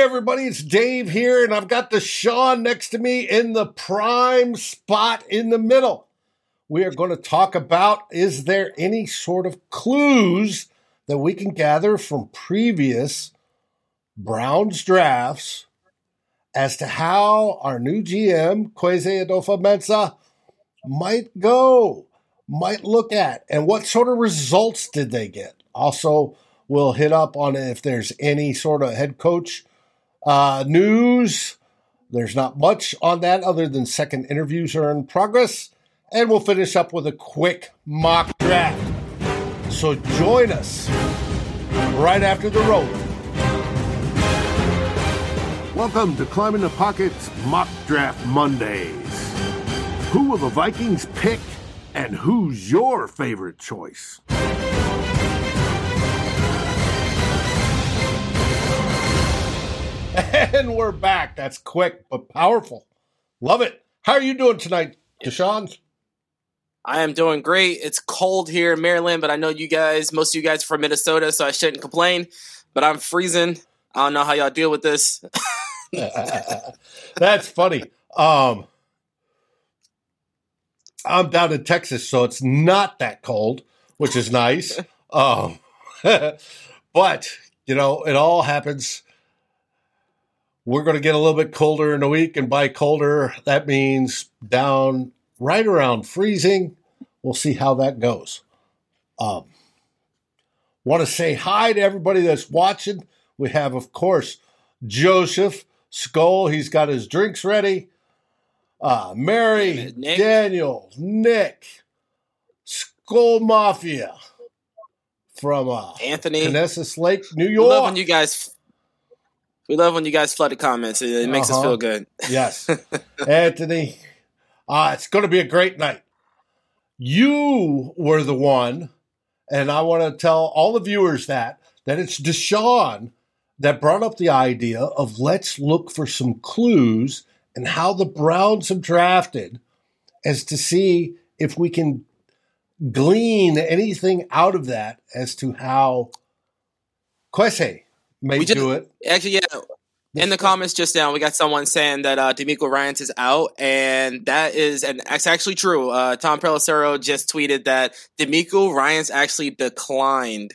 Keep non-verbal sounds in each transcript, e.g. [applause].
everybody, it's Dave here, and I've got Deshaun next to me in the prime spot in the middle. We are going to talk about is there any sort of clues that we can gather from previous Browns drafts as to how our new GM, Kwesi Adofo-Mensah, might go, might look at, and what sort of results did they get? Also, we'll hit up on if there's any sort of head coach uh, news. There's not much on that other than second interviews are in progress. And we'll finish up with a quick mock draft. So join us right after the roll. Welcome to Climbing the Pockets Mock Draft Mondays. Who will the Vikings pick and who's your favorite choice? [laughs] And we're back. That's quick but powerful. Love it. How are you doing tonight, Deshaun? I am doing great. It's cold here in Maryland, but I know you guys, most of you guys are from Minnesota, so I shouldn't complain. But I'm freezing. I don't know how y'all deal with this. [laughs] That's funny. Um, I'm down in Texas, so it's not that cold, which is nice. [laughs] Um, but you know, it all happens. We're going to get a little bit colder in a week, and by colder, that means down right around freezing. We'll see how that goes. Um, want to say hi to everybody that's watching. We have, of course, Joseph Skull. He's got his drinks ready. Uh, Mary, Nick. Daniel, Nick, Skull Mafia from uh, Anthony, Conesus Lake, New York. when you guys. We love when you guys flood the comments. It, it makes us Uh-huh. feel good. Yes. [laughs] Anthony, uh, it's going to be a great night. You were the one, and I want to tell all the viewers that, that it's Deshaun that brought up the idea of let's look for some clues and how the Browns have drafted as to see if we can glean anything out of that as to how Kwesi may just- do it. Actually, yeah. In the comments just now, we got someone saying that uh, DeMeco Ryans is out, and that is, and that's actually true. Uh, Tom Pelissero just tweeted that DeMeco Ryans actually declined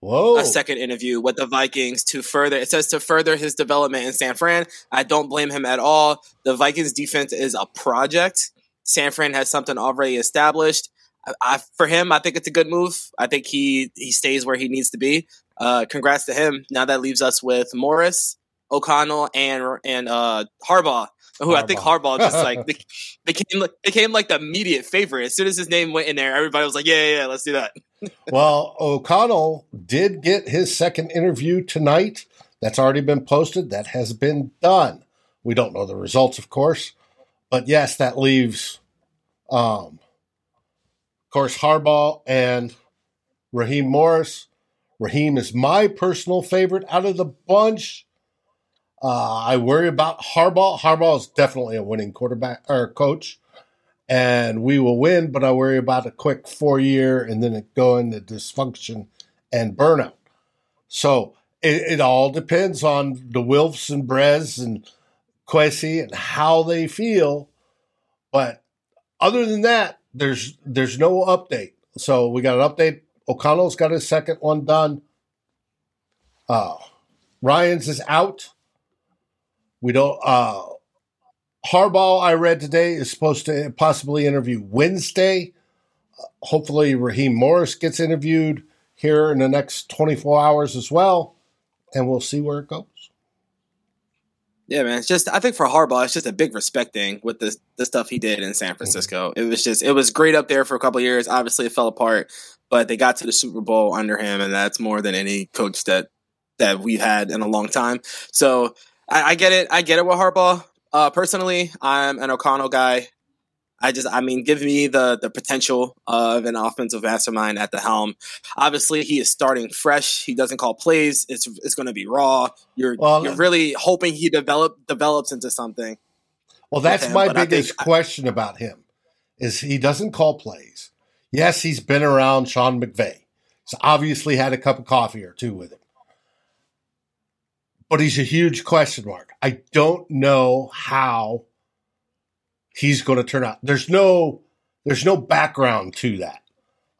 Whoa. a second interview with the Vikings to further. It says to further his development in San Fran. I don't blame him at all. The Vikings defense is a project. San Fran has something already established. I, I, for him, I think it's a good move. I think he he stays where he needs to be. Uh, congrats to him. Now that leaves us with Morris, O'Connell, and and uh, Harbaugh. Who I think Harbaugh. Harbaugh just like [laughs] be- became like- became like the immediate favorite. As soon as his name went in there, everybody was like, "Yeah, yeah, yeah let's do that." well, O'Connell did get his second interview tonight. That's already been posted. That has been done. We don't know the results, of course, but yes, that leaves, um, of course, Harbaugh and Raheem Morris. Raheem is my personal favorite out of the bunch. Uh, I worry about Harbaugh. Harbaugh is definitely a winning quarterback or coach and we will win, but I worry about a quick four year and then it go into dysfunction and burnout. So it, it all depends on the Wilfs and Brez and Kwesi and how they feel. But other than that, there's there's no update. So we got an update. O'Connell's got his second one done. Uh, Ryan's is out. We don't. Uh, Harbaugh, I read today, is supposed to possibly interview Wednesday. Uh, hopefully, Raheem Morris gets interviewed here in the next 24 hours as well, and we'll see where it goes. Yeah, man. It's just I think for Harbaugh, it's just a big respect thing with the the stuff he did in San Francisco. It was just it was great up there for a couple of years. Obviously, it fell apart, but they got to the Super Bowl under him, and that's more than any coach that that we've had in a long time. So I, I get it. I get it with Harbaugh. Uh, personally, I'm an O'Connell guy. I just, I mean, give me the the potential of an offensive mastermind at the helm. Obviously, he is starting fresh. He doesn't call plays. It's it's going to be raw. You're Well, you're really hoping he develop develops into something. Well, that's him, my biggest question about him is he doesn't call plays. Yes, he's been around Sean McVay. He's obviously had a cup of coffee or two with him. But he's a huge question mark. I don't know how he's going to turn out. There's no there's no background to that.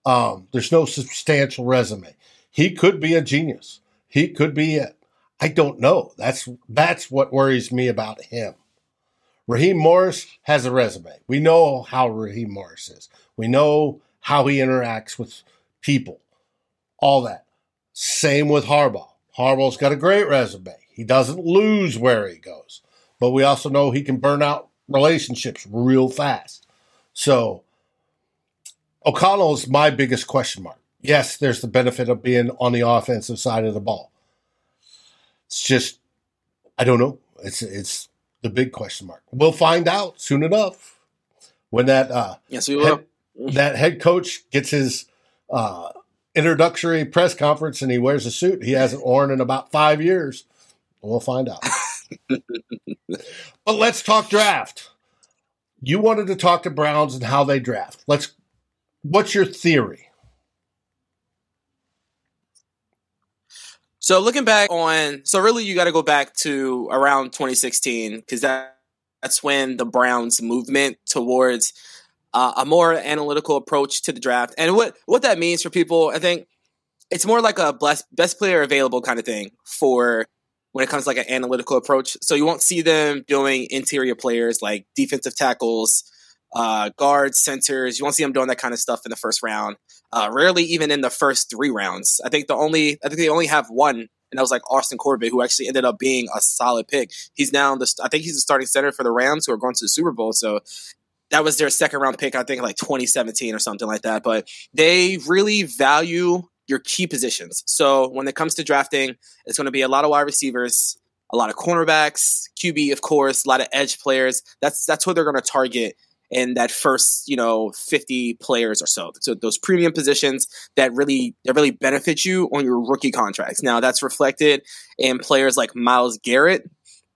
Um, there's no substantial resume. He could be a genius. He could be it. I don't know. That's that's what worries me about him. Raheem Morris has a resume. We know how Raheem Morris is. We know how he interacts with people. All that. Same with Harbaugh. Harbaugh's got a great resume. He doesn't lose where he goes. But we also know he can burn out relationships real fast. So O'Connell is my biggest question mark. Yes, there's the benefit of being on the offensive side of the ball. It's just I don't know. It's it's the big question mark. We'll find out soon enough when that uh, yes we will. Head, that head coach gets his uh, introductory press conference and he wears a suit he hasn't worn in about five years. We'll find out. [laughs] but let's talk draft. You wanted to talk to Browns and how they draft. Let's. What's your theory? So looking back on, so really you got to go back to around 2016 because that, that's when the Browns movement towards uh, a more analytical approach to the draft. And what what that means for people, I think it's more like a best best player available kind of thing for when it comes to like an analytical approach. So you won't see them doing interior players like defensive tackles, uh, guards, centers. You won't see them doing that kind of stuff in the first round. Uh, rarely even in the first three rounds. I think the only I think they only have one, and that was like Austin Corbett, who actually ended up being a solid pick. He's now the I think he's the starting center for the Rams, who are going to the Super Bowl. So that was their second round pick, I think like 2017 or something like that. But they really value your key positions. So when it comes to drafting, it's going to be a lot of wide receivers, a lot of cornerbacks, QB, of course, a lot of edge players. That's that's what they're going to target in that first, you know, 50 players or so. So those premium positions that really that really benefit you on your rookie contracts. Now that's reflected in players like Myles Garrett.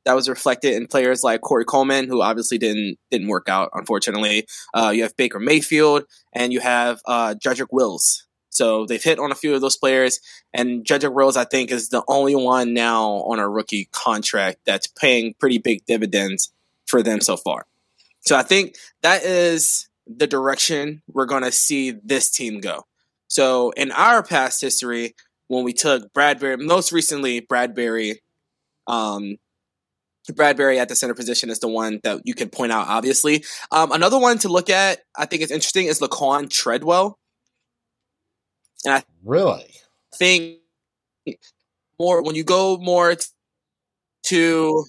That was reflected in players like Corey Coleman, who obviously didn't didn't work out, unfortunately. Uh, you have Baker Mayfield, and you have uh, Jedrick Wills, so they've hit on a few of those players, and Jedrick Wills, I think, is the only one now on a rookie contract that's paying pretty big dividends for them so far. So I think that is the direction we're going to see this team go. So in our past history, when we took Bradbury, most recently Bradbury, um, Bradbury at the center position is the one that you can point out, obviously. Um, another one to look at, I think is interesting, is Laquan Treadwell. And I really think more when you go more to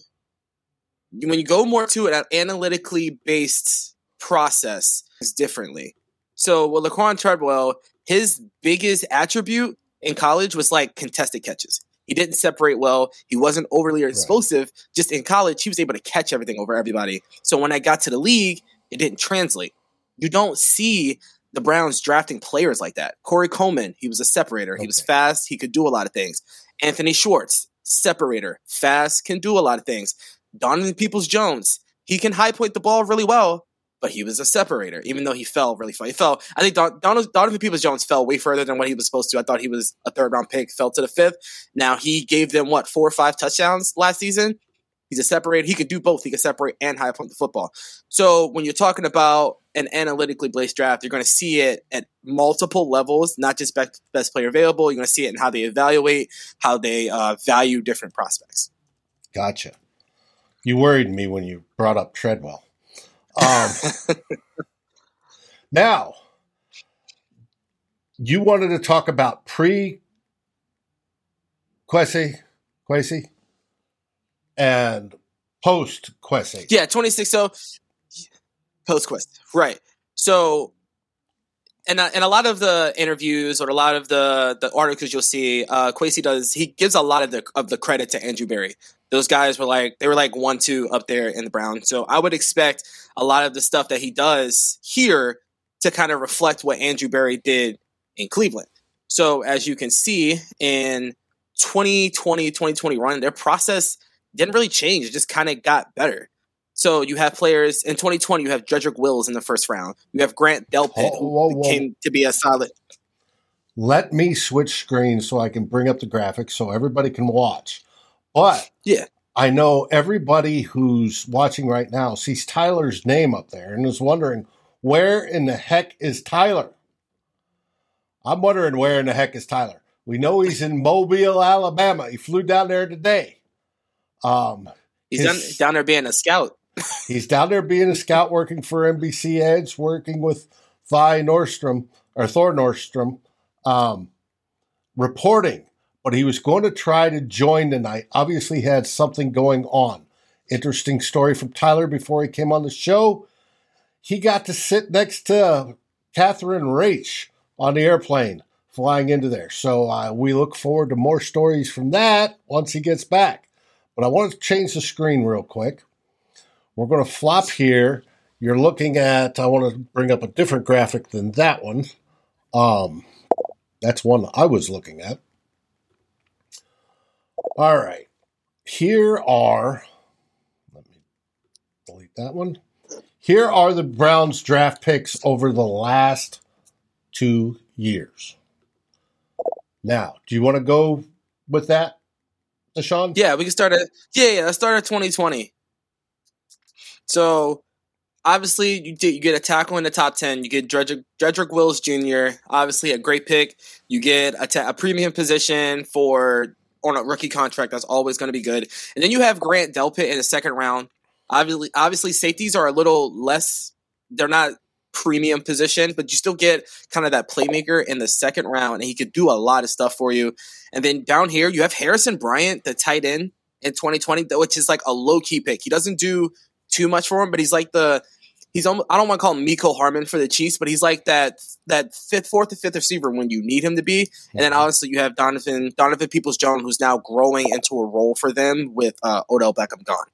when you go more to an analytically based process is differently. So with Laquan Treadwell, his biggest attribute in college was like contested catches. He didn't separate well. He wasn't overly explosive. Right. Just in college, he was able to catch everything over everybody. So when I got to the league, it didn't translate. You don't see the Browns drafting players like that. Corey Coleman, he was a separator. Okay. He was fast. He could do a lot of things. Anthony Schwartz, separator, fast, can do a lot of things. Donovan Peoples Jones, he can high point the ball really well, but he was a separator, even though he fell really far. He fell. I think Don, Don, Donovan Peoples Jones fell way further than what he was supposed to. I thought he was a third round pick, fell to the fifth. Now he gave them what four or five touchdowns last season. He's a separator. He could do both. He could separate and high point the football. So when you're talking about an analytically based draft, you're going to see it at multiple levels, not just best, best player available. You're going to see it in how they evaluate, how they uh, value different prospects. Gotcha. You worried me when you brought up Treadwell. Um, now, you wanted to talk about pre Kwesi, Kwesi, and post Kwesi. Yeah, 26. So post Quest, right? So, and and a lot of the interviews or a lot of the the articles you'll see, uh, does he gives a lot of the of the credit to Andrew Berry. Those guys were like they were like one two up there in the Brown. So I would expect a lot of the stuff that he does here to kind of reflect what Andrew Berry did in Cleveland. So as you can see in 2020 2020 run, their process didn't really change. It just kind of got better. So you have players in 2020. You have Jedrick Wills in the first round. You have Grant Delpit, who whoa, whoa. came to be a solid. Let me switch screens so I can bring up the graphics so everybody can watch. But yeah, I know everybody who's watching right now sees Tyler's name up there and is wondering where in the heck is Tyler? I'm wondering where in the heck is Tyler. We know he's in Mobile, Alabama. He flew down there today. Um, he's his, down, down there being a scout. he's down there being a scout, working for NBC Edge, working with Vi Nordstrom or Thor Nordstrom, um, reporting. But he was going to try to join tonight. Obviously, had something going on. Interesting story from Tyler before he came on the show. He got to sit next to Catherine Rach on the airplane flying into there. So uh, we look forward to more stories from that once he gets back. But I want to change the screen real quick. We're going to flop here. You're looking at, I want to bring up a different graphic than that one. Um, that's one I was looking at. All right. Here are, let me delete that one. Here are the Browns draft picks over the last two years. Now, do you want to go with that, Deshaun? Yeah, we can start at yeah, yeah. Let's start at 2020. So obviously you, you get a tackle in the top 10 you get Jedrick, Jedrick Wills Jr. obviously a great pick you get a, ta- a premium position for on a rookie contract that's always going to be good and then you have Grant Delpit in the second round obviously obviously safeties are a little less they're not premium position, but you still get kind of that playmaker in the second round, and he could do a lot of stuff for you. And then down here, you have Harrison Bryant, the tight end in 2020, which is like a low key pick. He doesn't do too much for him, but he's like the he's almost, I don't want to call him Mecole Hardman for the Chiefs, but he's like that that fifth, fourth, or fifth receiver when you need him to be. And then obviously you have Donovan Donovan Peoples Jones, who's now growing into a role for them with uh, Odell Beckham gone.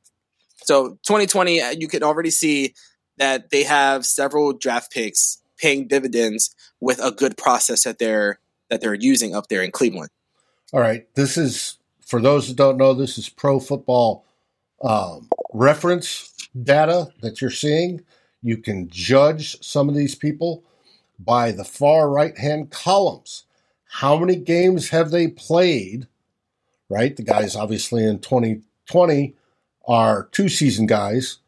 So 2020, uh, you can already see that they have several draft picks paying dividends with a good process that they're that they're using up there in Cleveland. All right, this is for those that don't know. This is pro football um, reference data that you're seeing. You can judge some of these people by the far right hand columns. How many games have they played? Right, the guys obviously in 2020 are two season guys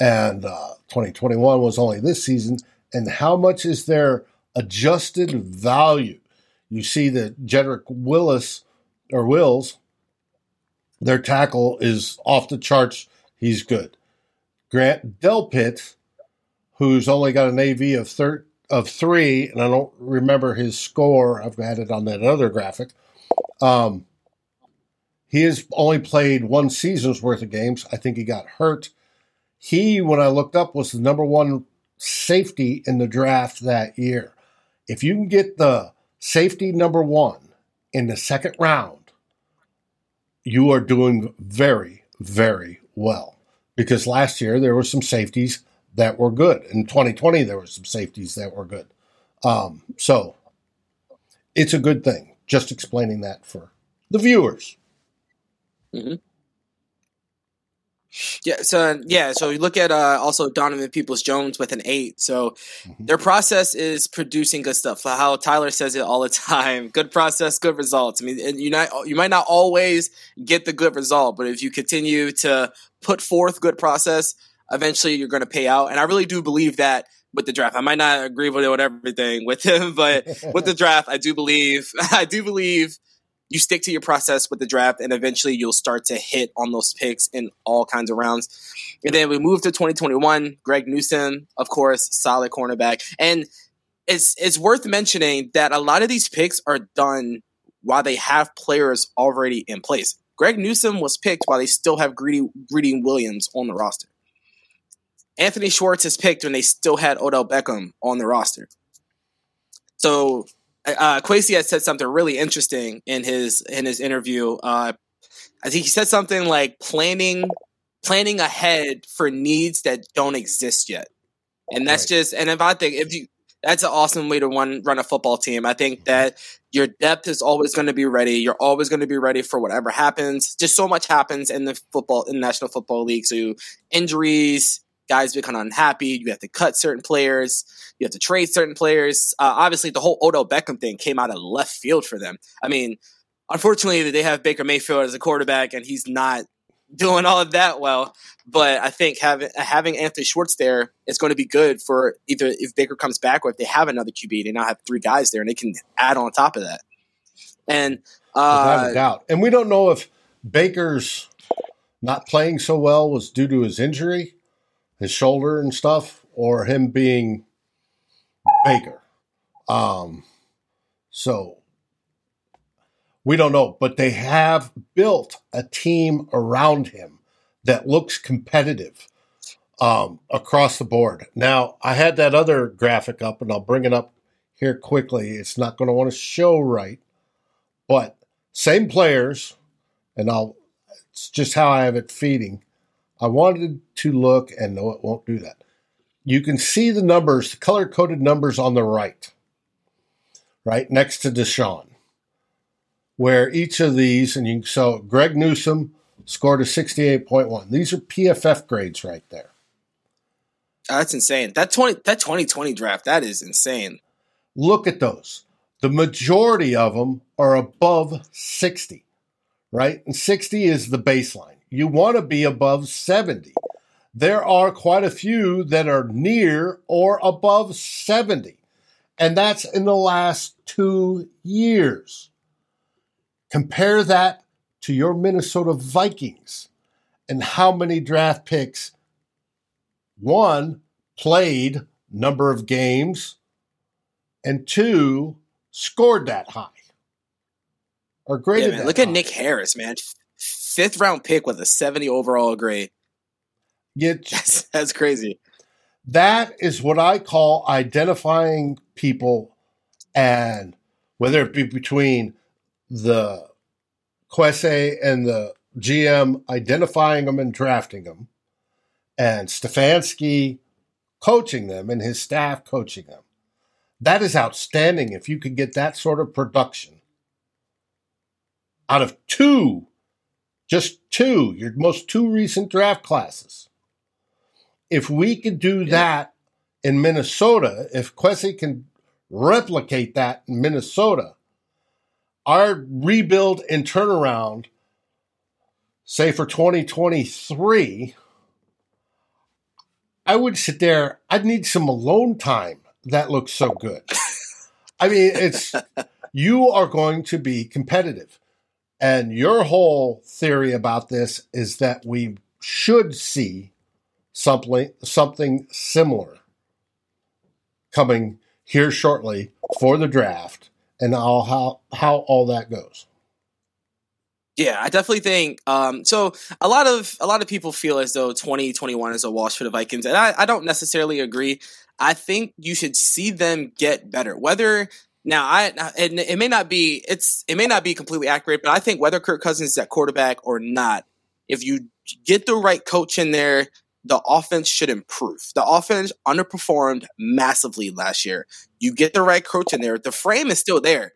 and uh, 2021 was only this season, and how much is their adjusted value? You see that Jedrick Willis or Wills, their tackle is off the charts. He's good. Grant Delpit, who's only got an AV of thir- of three, and I don't remember his score. I've had it on that other graphic. Um, he has only played one season's worth of games. I think he got hurt he, when I looked up, was the number one safety in the draft that year. If you can get the safety number one in the second round, you are doing very, very well. Because last year there were some safeties that were good. In 2020, there were some safeties that were good. Um, so it's a good thing. Just explaining that for the viewers. Mm-hmm. Yeah, so yeah, so you look at uh, also Donovan Peoples Jones with an eight. So mm-hmm. their process is producing good stuff. How Tyler says it all the [laughs] time: good process, good results. I mean, you not you might not always get the good result, but if you continue to put forth good process, eventually you're going to pay out. And I really do believe that with the draft. I might not agree with it with everything with him, but with the [laughs] draft, I do believe [laughs] I do believe you stick to your process with the draft, and eventually you'll start to hit on those picks in all kinds of rounds. And then we move to 2021. Greg Newsome, of course, solid cornerback, and it's it's worth mentioning that a lot of these picks are done while they have players already in place. Greg Newsome was picked while they still have Greedy, Greedy Williams on the roster. Anthony Schwartz is picked when they still had Odell Beckham on the roster. So uh, Kwesi had said something really interesting in his in his interview. Uh, I think he said something like planning planning ahead for needs that don't exist yet, and that's right. just. And if I think if you, that's an awesome way to run run a football team. I think that your depth is always going to be ready. You're always going to be ready for whatever happens. Just so much happens in the football in the National Football League. So injuries, guys become unhappy. You have to cut certain players. You have to trade certain players. Uh, obviously, the whole Odell Beckham thing came out of left field for them. I mean, unfortunately, they have Baker Mayfield as a quarterback, and he's not doing all of that well. But I think having having Anthony Schwartz there is going to be good for either if Baker comes back or if they have another QB. They now have three guys there, and they can add on top of that. And uh, without a doubt, and we don't know if Baker's not playing so well was due to his injury, his shoulder and stuff, or him being Baker. Um, so we don't know, but they have built a team around him that looks competitive um, across the board. Now, I had that other graphic up, and I'll bring it up here quickly. It's not going to want to show right, but same players, and I'll. It's just how I have it feeding. I wanted to look, and no, it won't do that. You can see the numbers, the color coded numbers on the right, right next to Deshaun where each of these, and you can so Greg Newsome scored a 68.1. These are PFF grades right there. That's insane. That 20 that 2020 draft, that is insane. Look at those. The majority of them are above 60, right? And 60 is the baseline. You want to be above 70. There are quite a few that are near or above 70. And that's in the last two years. Compare that to your Minnesota Vikings and how many draft picks one played number of games and two scored that high or graded. Yeah, look high. at Nick Harris, man, fifth round pick with a seventy overall grade. Yeah, [laughs] that's, that's crazy. That is what I call identifying people, and whether it be between the Kwesi and the GM identifying them and drafting them, and Stefanski coaching them and his staff coaching them. That is outstanding if you could get that sort of production out of two, just two, your most two recent draft classes. If we could do yeah. that in Minnesota, if Kwesi can replicate that in Minnesota, our rebuild and turnaround, say for 2023, I would sit there, I'd need some alone time. That looks so good. [laughs] I mean, it's, you are going to be competitive. And your whole theory about this is that we should see something, something similar coming here shortly for the draft and how how all that goes. Yeah, I definitely think um, so. A lot of a lot of people feel as though 2021 is a wash for the Vikings, and I, I don't necessarily agree. I think you should see them get better. Whether now I and it may not be it's it may not be completely accurate, but I think whether Kirk Cousins is at quarterback or not, if you get the right coach in there, the offense should improve. The offense underperformed massively last year. You get the right coach in there, the frame is still there.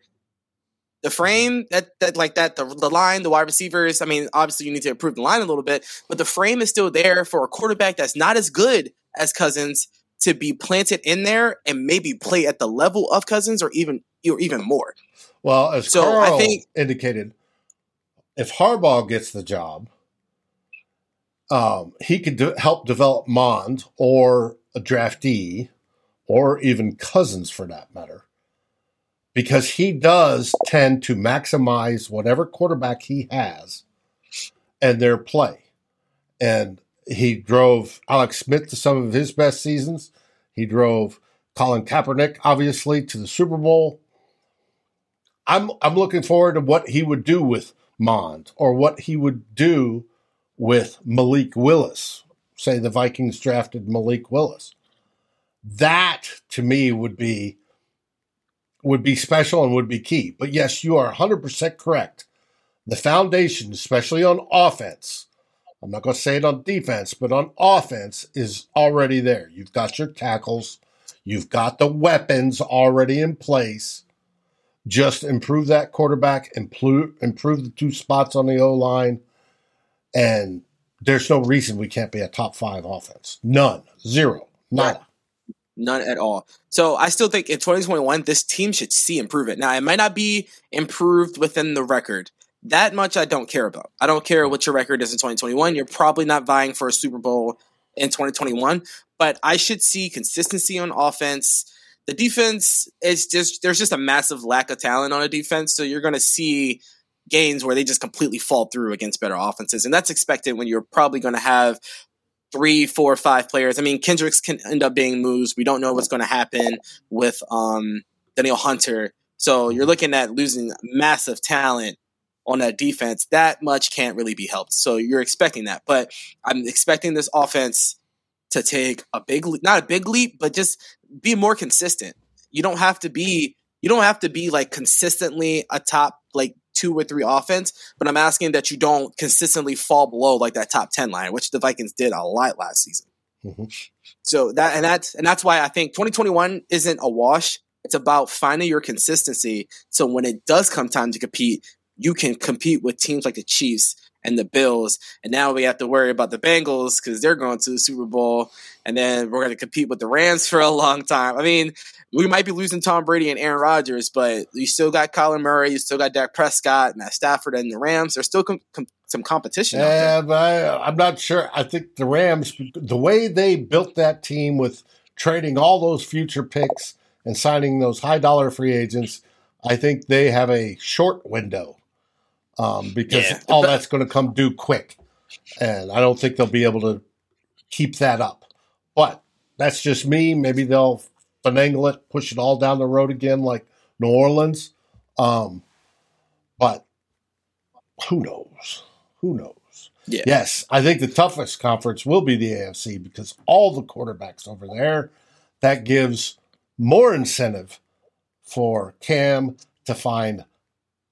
The frame that that like that the, the line, the wide receivers. I mean, obviously you need to improve the line a little bit, but the frame is still there for a quarterback that's not as good as Cousins to be planted in there and maybe play at the level of Cousins or even or even more. Well, as so Carl I think indicated, if Harbaugh gets the job, um, he could do, help develop Mond or a draftee or even Cousins for that matter, because he does tend to maximize whatever quarterback he has and their play. And he drove Alex Smith to some of his best seasons. He drove Colin Kaepernick, obviously, to the Super Bowl. I'm I'm looking forward to what he would do with Mond or what he would do with Malik Willis. Say the Vikings drafted Malik Willis. That to me would be would be special and would be key. But yes, you are 100% correct. The foundation, especially on offense, I'm not going to say it on defense, but on offense is already there. You've got your tackles, you've got the weapons already in place. Just improve that quarterback, improve improve the two spots on the O line, and there's no reason we can't be a top five offense. None. Zero. Nada. None at all. So I still think in 2021, this team should see improvement. Now, it might not be improved within the record. That much I don't care about. I don't care what your record is in 2021. You're probably not vying for a Super Bowl in 2021, but I should see consistency on offense. The defense is just, there's just a massive lack of talent on a defense. So you're going to see games where they just completely fall through against better offenses. And that's expected when you're probably going to have three, four, five players. I mean, Kendricks can end up being moves. We don't know what's going to happen with um, Danielle Hunter. So you're looking at losing massive talent on that defense. That much can't really be helped. So you're expecting that. But I'm expecting this offense to take a big, not a big leap, but just be more consistent. You don't have to be, you don't have to be like consistently a top like two or three offense, but I'm asking that you don't consistently fall below like that top 10 line, which the Vikings did a lot last season. Mm-hmm. So that, and that's, and that's why I think 2021 isn't a wash. It's about finding your consistency. So when it does come time to compete, you can compete with teams like the Chiefs and the Bills. And now we have to worry about the Bengals because they're going to the Super Bowl. And then we're going to compete with the Rams for a long time. I mean, we might be losing Tom Brady and Aaron Rodgers, but you still got Kyler Murray, you still got Dak Prescott, Matt Stafford, and the Rams. There's still com- com- some competition. Yeah, but I, I'm not sure. I think the Rams, the way they built that team with trading all those future picks and signing those high dollar free agents, I think they have a short window um, because yeah. all that's going to come due quick, and I don't think they'll be able to keep that up. But that's just me. Maybe they'll finagle it, push it all down the road again, like New Orleans. Um, but who knows? Who knows? Yeah. Yes, I think the toughest conference will be the AFC because all the quarterbacks over there. That gives more incentive for Cam to find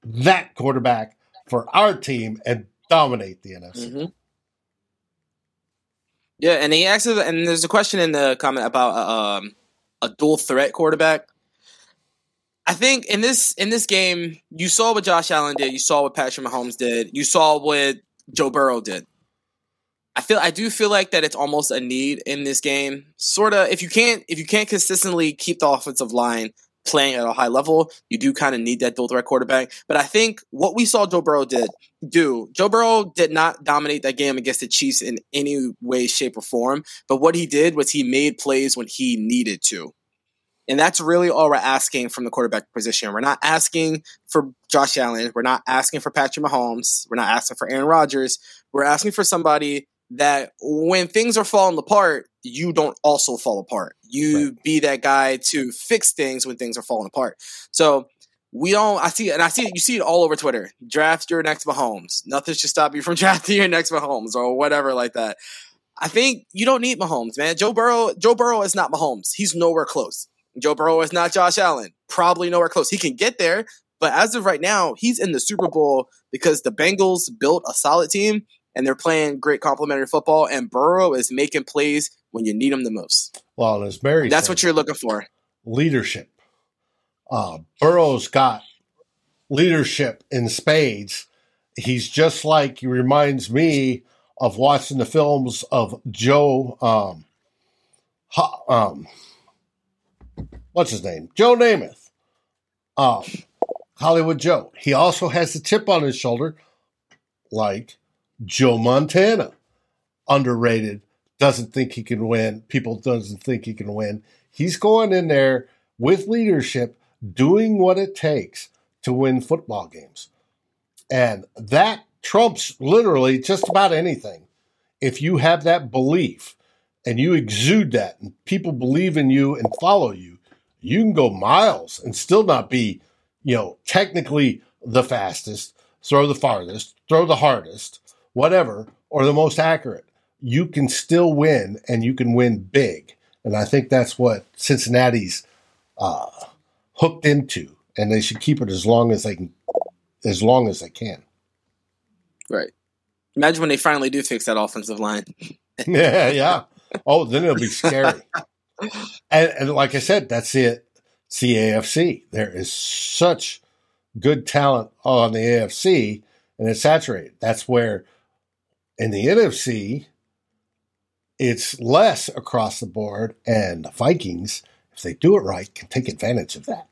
that quarterback for our team and dominate the NFC. Mm-hmm. Yeah, and he asked, and there's a question in the comment about um, a dual threat quarterback. I think in this in this game, you saw what Josh Allen did. You saw what Patrick Mahomes did. You saw what Joe Burrow did. I feel I do feel like that it's almost a need in this game. Sort of if you can't if you can't consistently keep the offensive line playing at a high level, you do kind of need that dual threat quarterback. But I think what we saw Joe Burrow did do, Joe Burrow did not dominate that game against the Chiefs in any way, shape, or form. But what he did was he made plays when he needed to. And that's really all we're asking from the quarterback position. We're not asking for Josh Allen. We're not asking for Patrick Mahomes. We're not asking for Aaron Rodgers. We're asking for somebody that when things are falling apart, you don't also fall apart. You right. be that guy to fix things when things are falling apart. So we don't. I see, and I see you see it all over Twitter. Draft your next Mahomes. Nothing should stop you from [laughs] drafting your next Mahomes or whatever like that. I think you don't need Mahomes, man. Joe Burrow. Joe Burrow is not Mahomes. He's nowhere close. Joe Burrow is not Josh Allen. Probably nowhere close. He can get there, but as of right now, he's in the Super Bowl because the Bengals built a solid team and they're playing great complementary football. And Burrow is making plays when you need him the most. Well, as Mary, that's said, what you're looking for. Leadership. Uh, Burrow's got leadership in spades. He's just like he reminds me of watching the films of Joe. Um, um, what's his name? Joe Namath. Um, Hollywood Joe. He also has the chip on his shoulder, like Joe Montana, underrated, doesn't think he can win. People doesn't think he can win. He's going in there with leadership, doing what it takes to win football games. And that trumps literally just about anything. If you have that belief and you exude that and people believe in you and follow you, you can go miles and still not be, you know, technically the fastest, throw the farthest, throw the hardest, whatever, or the most accurate, you can still win and you can win big. And I think that's what Cincinnati's uh, hooked into, and they should keep it as long as they can, as long as they can. Right. Imagine when they finally do fix that offensive line. [laughs] yeah, yeah. Oh, then it'll be scary. and, and, like I said, that's it. CAFC. There is such good talent on the AFC, and it's saturated. That's where in the NFC, it's less across the board, and the Vikings, if they do it right, can take advantage of that.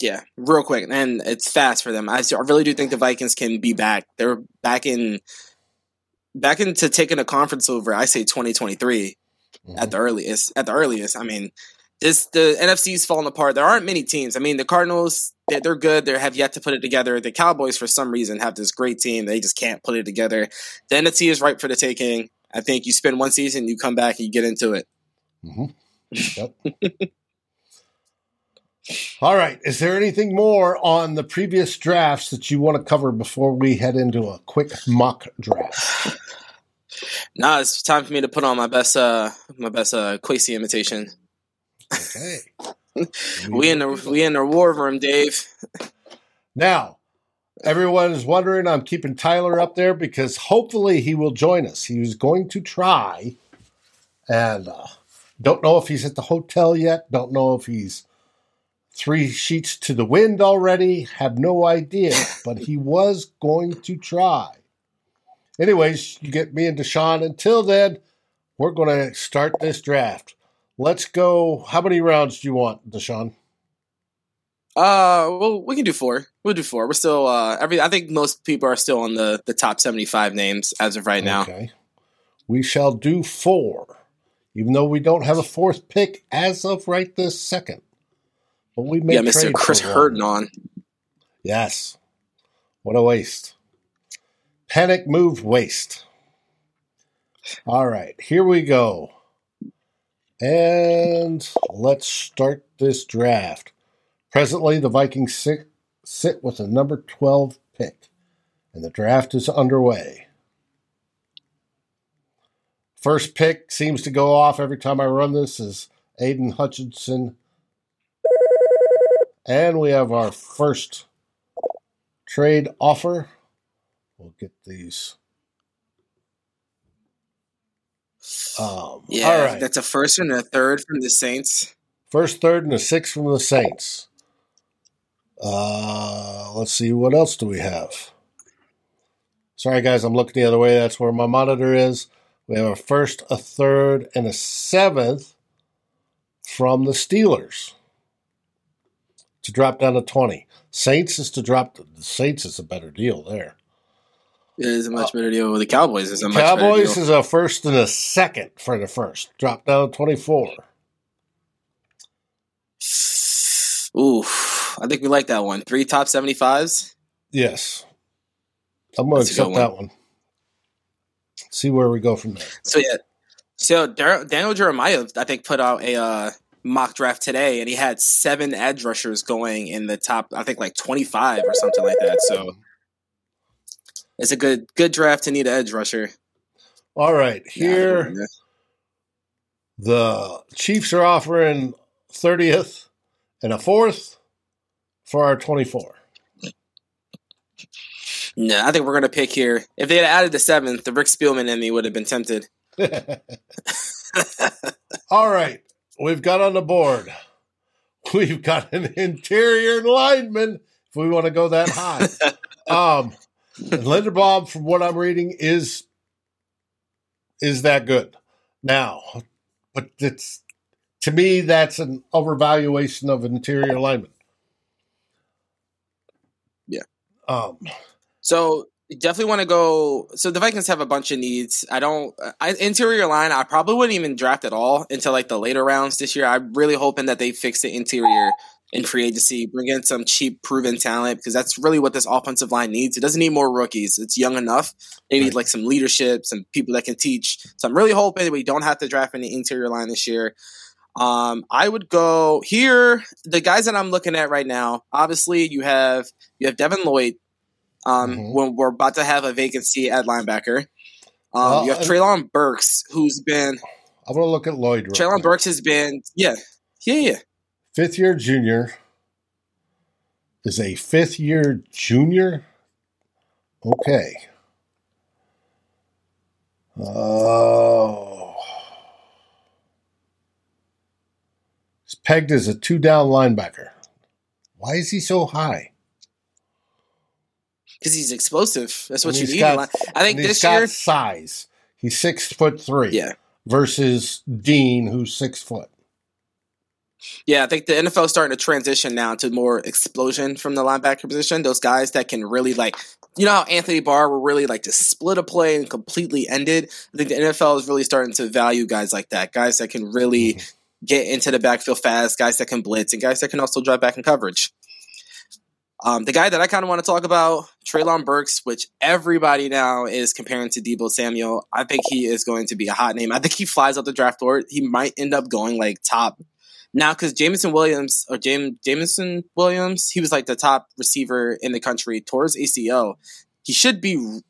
Yeah, real quick, and it's fast for them. I, really do think the Vikings can be back. They're back in, back into taking a conference over. I say 2023 mm-hmm. at the earliest. At the earliest, I mean, this the NFC's falling apart. There aren't many teams. I mean, the Cardinals they're, they're good. They have yet to put it together. The Cowboys, for some reason, have this great team. They just can't put it together. The NFC is ripe for the taking. I think you spend one season, you come back, and you get into it. Mm-hmm. Yep. [laughs] All right. Is there anything more on the previous drafts that you want to cover before we head into a quick mock draft? [sighs] nah, it's time for me to put on my best uh my best uh Kwesi imitation. Okay. [laughs] we in the we in the war room, Dave. Now, everyone is wondering. I'm keeping Tyler up there because hopefully he will join us. He was going to try, and uh, don't know if he's at the hotel yet. Don't know if he's three sheets to the wind already. Have no idea, [laughs] but he was going to try. Anyways, you get me and Deshaun. Until then, we're going to start this draft. Let's go. How many rounds do you want, Deshaun? Uh, well, we can do four. We'll do four. We're still uh every. I think most people are still on the the top seventy five names as of right now. Okay, we shall do four, even though we don't have a fourth pick as of right this second. But we may yeah, Mister Chris Herndon on. Yes, what a waste. Panic move waste. All right, here we go. And let's start this draft. Presently, the Vikings sit, sit with a number 12 pick, and the draft is underway. First pick seems to go off every time I run this is Aidan Hutchinson. And we have our first trade offer. We'll get these um, yeah, that's a first and a third from the Saints. First, third, and a sixth from the Saints. Uh, let's see, what else do we have? Sorry, guys, I'm looking the other way. That's where my monitor is. We have a first, a third, and a seventh from the Steelers to drop down to 20. Saints is to drop, the Saints is a better deal there. It is a much better deal. With the Cowboys is a much Cowboys is a first and a second for the first. Drop down to 24. Oof. I think we like that one. Three top 75s? Yes. I'm going to accept that one. See where we go from there. So, yeah. So, Daniel Jeremiah, I think, put out a uh, mock draft today, and he had seven edge rushers going in the top, I think, like 25 or something like that. So, it's a good good draft to need an edge rusher. All right, here yeah, the Chiefs are offering thirtieth and a fourth for our twenty-four. No, I think we're gonna pick here. If they had added the seventh, the Rick Spielman in me would have been tempted. [laughs] [laughs] All right, we've got on the board. We've got an interior lineman. If we want to go that high, [laughs] um, Linderbaum, from what I'm reading, is is that good now. But it's to me that's an overvaluation of interior lineman. Yeah. Um. So definitely want to go. So the Vikings have a bunch of needs. I don't I, interior line. I probably wouldn't even draft at all until like the later rounds this year. I'm really hoping that they fix the interior in free agency, bring in some cheap, proven talent because that's really what this offensive line needs. It doesn't need more rookies. It's young enough. They need right. like some leadership, some people that can teach. So I'm really hoping we don't have to draft any interior line this year. Um, I would go here. The guys that I'm looking at right now, obviously, you have you have Devin Lloyd. Um, mm-hmm. when we're about to have a vacancy at linebacker. Um, well, you have Treylon Burks, who's been. I'm gonna look at Lloyd. Treylon Burks has been, yeah, yeah, yeah fifth year junior is a fifth year junior. Okay. Oh. He's pegged as a two down linebacker. Why is he so high? Because he's explosive. That's what you need. Got, I think this year size. He's six foot three. Yeah. Versus Dean, who's six foot. Yeah, I think the NFL is starting to transition now to more explosion from the linebacker position. Those guys that can really like, you know how Anthony Barr will really like to split a play and completely end it. I think the NFL is really starting to value guys like that, guys that can really mm-hmm. get into the backfield fast, guys that can blitz, and guys that can also drive back in coverage. Um, the guy that I kind of want to talk about, Treylon Burks, which everybody now is comparing to Deebo Samuel. I think he is going to be a hot name. I think he flies up the draft board. He might end up going like top now because Jameson Williams or James Jameson Williams, he was like the top receiver in the country towards ACL. He should be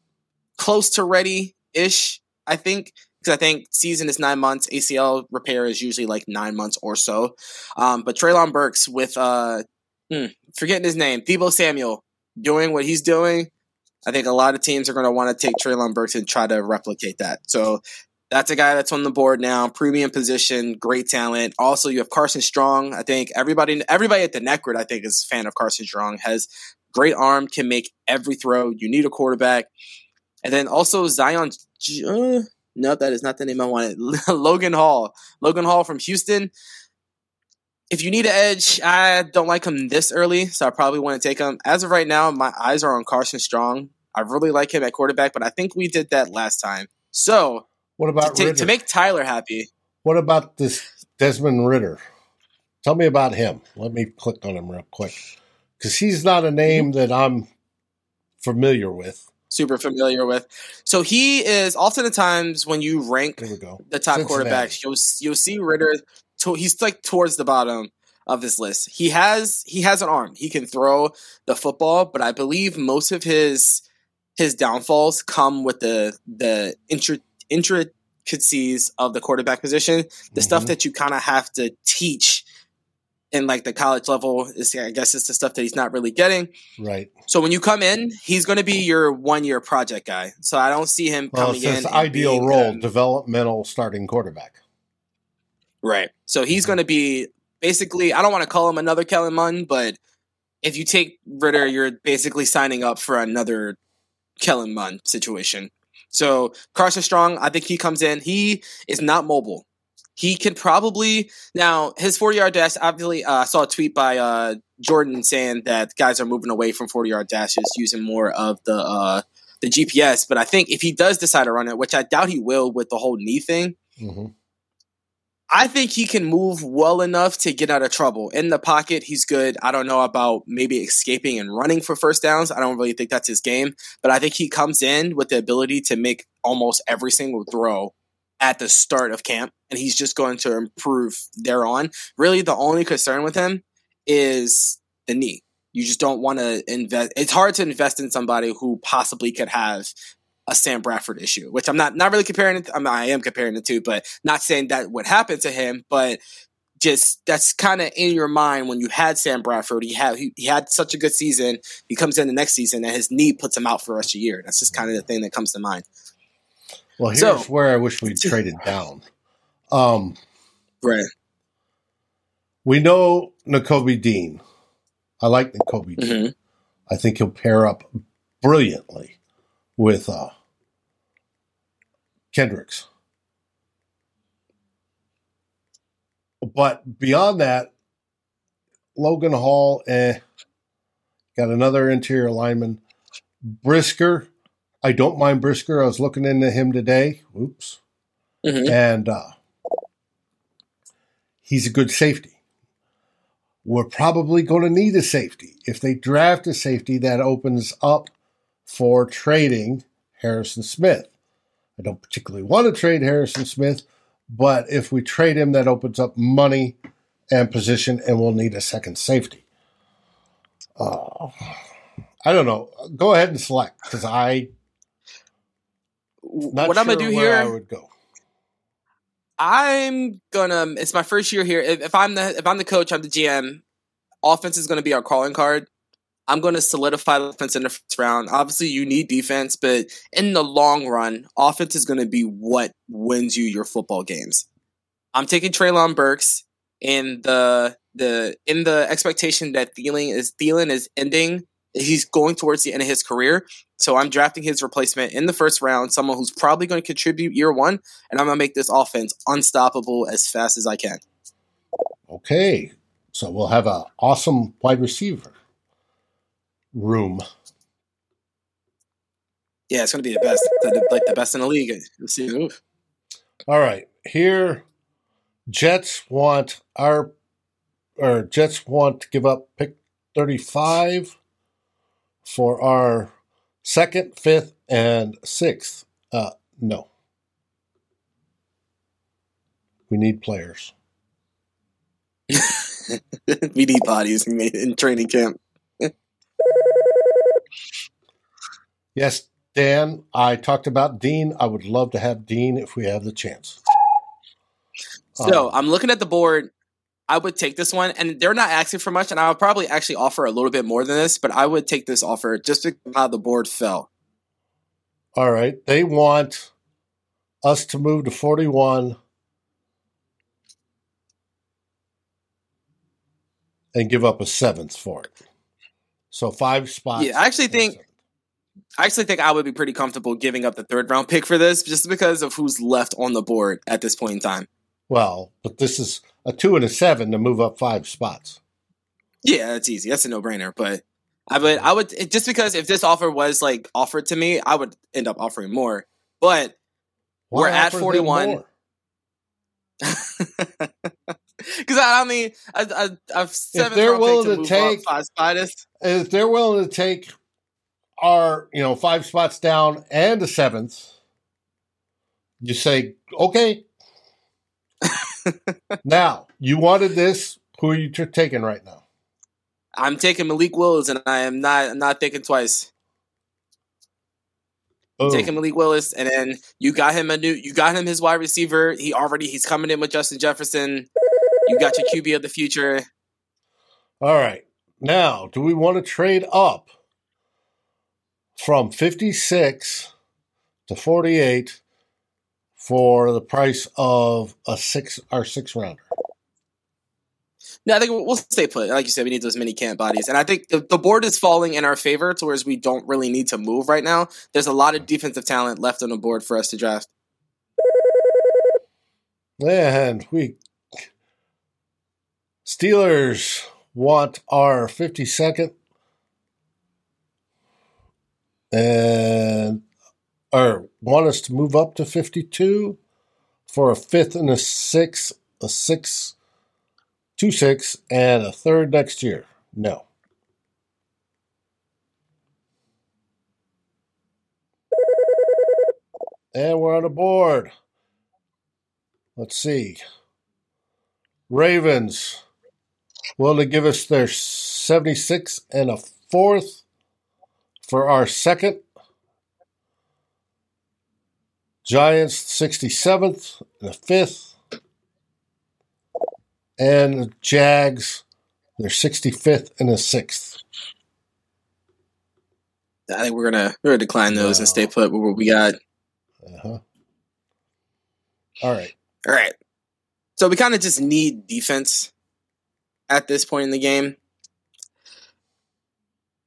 close to ready ish. I think because I think season is nine months. ACL repair is usually like nine months or so. Um, but Treylon Burks with uh, mm, forgetting his name, Deebo Samuel, doing what he's doing. I think a lot of teams are going to want to take Treylon Burks and try to replicate that. So that's a guy that's on the board now, premium position, great talent. Also, you have Carson Strong. I think everybody, everybody at the Netgrid, I think, is a fan of Carson Strong. Has great arm, can make every throw. You need a quarterback, and then also Zion. Uh, no, that is not the name I wanted. [laughs] Logan Hall. Logan Hall from Houston if you need an edge, I don't like him this early, so I probably want to take him. As of right now, my eyes are on Carson Strong. I really like him at quarterback, but I think we did that last time. So, what about to, to make Tyler happy? What about this Desmond Ridder? Tell me about him. Let me click on him real quick because he's not a name mm-hmm. that I'm familiar with. Super familiar with. So he is often the times when you rank the top Cincinnati. quarterbacks, you'll you'll see Ridder to, he's like towards the bottom of this list. He has he has an arm. He can throw the football, but I believe most of his his downfalls come with the the intricacies of the quarterback position. The mm-hmm. stuff that you kind of have to teach in like the college level is I guess it's the stuff that he's not really getting. Right. So when you come in, he's going to be your one year project guy. So I don't see him well, coming in. ideal role, um, developmental starting quarterback. Right. So he's going to be basically, I don't want to call him another Kellen Mond, but if you take Ridder, you're basically signing up for another Kellen Mond situation. So Carson Strong, I think he comes in. He is not mobile. He can probably now his 40 yard dash. Obviously, uh, I saw a tweet by uh, Jordan saying that guys are moving away from 40 yard dashes, using more of the uh, the GPS. But I think if he does decide to run it, which I doubt he will with the whole knee thing, mm-hmm. I think he can move well enough to get out of trouble. In the pocket, he's good. I don't know about maybe escaping and running for first downs. I don't really think that's his game, but I think he comes in with the ability to make almost every single throw at the start of camp, and he's just going to improve thereon. Really, the only concern with him is the knee. You just don't want to invest. It's hard to invest in somebody who possibly could have a Sam Bradford issue, which I'm not not really comparing it. I, mean, I am comparing it to, but not saying that would happen to him, but just that's kind of in your mind when you had Sam Bradford. He had he, he, had such a good season. He comes in the next season and his knee puts him out for the rest of the year. That's just kind of the thing that comes to mind. Well, here's so, where I wish we'd [laughs] traded down. Um, right. We know Nakobe Dean. I like Nakobe Dean. Mm-hmm. I think he'll pair up brilliantly with uh, Kendricks. But beyond that, Logan Hall, eh, got another interior lineman. Brisker, I don't mind Brisker. I was looking into him today. Oops. Mm-hmm. And uh, he's a good safety. We're probably going to need a safety. If they draft a safety, that opens up for trading Harrison Smith. I don't particularly want to trade Harrison Smith, but if we trade him, that opens up money and position, and we'll need a second safety. Uh, I don't know. Go ahead and select because I. what sure I'm gonna do here? I would go. I'm gonna. It's my first year here. If, if I'm the if I'm the coach, I'm the GM. Offense is going to be our calling card. I'm going to solidify the offense in the first round. Obviously, you need defense, but in the long run, offense is going to be what wins you your football games. I'm taking Treylon Burks in the the in the expectation that Thielen is Thielen is ending. He's going towards the end of his career. So I'm drafting his replacement in the first round, someone who's probably going to contribute year one, and I'm going to make this offense unstoppable as fast as I can. Okay. So we'll have an awesome wide receiver room. Yeah, it's going to be the best, the, like the best in the league. You'll see. All right. Here, Jets want our, or Jets want to give up pick 35 for our second, fifth, and sixth. Uh, no. We need players. [laughs] we need bodies in, in training camp. Yes, Dan, I talked about Dean. I would love to have Dean if we have the chance. So um, I'm looking at the board. I would take this one, and they're not asking for much, and I would probably actually offer a little bit more than this, but I would take this offer just because how the board fell. All right. They want us to move to 41 and give up a seventh for it. So five spots. Yeah, I actually think I actually think I would be pretty comfortable giving up the third round pick for this just because of who's left on the board at this point in time. Well, but this is a two and a seven to move up five spots. Yeah, that's easy. That's a no brainer. But I would, I would just because if this offer was like offered to me, I would end up offering more. But Why we're at forty one. Because [laughs] I, mean, I, I, I've if they're willing to, to take five if they're willing to take our, you know, five spots down and a seventh, you say, okay, [laughs] now, you wanted this. Who are you t- taking right now? I'm taking Malik Willis, and I am not not thinking twice. Oh. Taking Malik Willis, and then you got him a new. You got him his wide receiver. He already he's coming in with Justin Jefferson. You got your QB of the future. All right. Now, do we want to trade up from 56 to 48 for the price of a six or six rounder. No, I think we'll stay put. Like you said, we need those mini camp bodies, and I think the, the board is falling in our favor, to whereas we don't really need to move right now. There's a lot of defensive talent left on the board for us to draft. And we Steelers want our 52nd and or want us to move up to 52 for a fifth and a sixth, a six, two six, and a third next year? No. And we're on the board. Let's see. Ravens will they give us their 76 and a fourth for our second Giants 67th and the 5th. And the Jags, they're 65th and the 6th. I think we're gonna we're gonna decline those wow. and stay put with what we got. Uh-huh. All right. All right. So we kind of just need defense at this point in the game.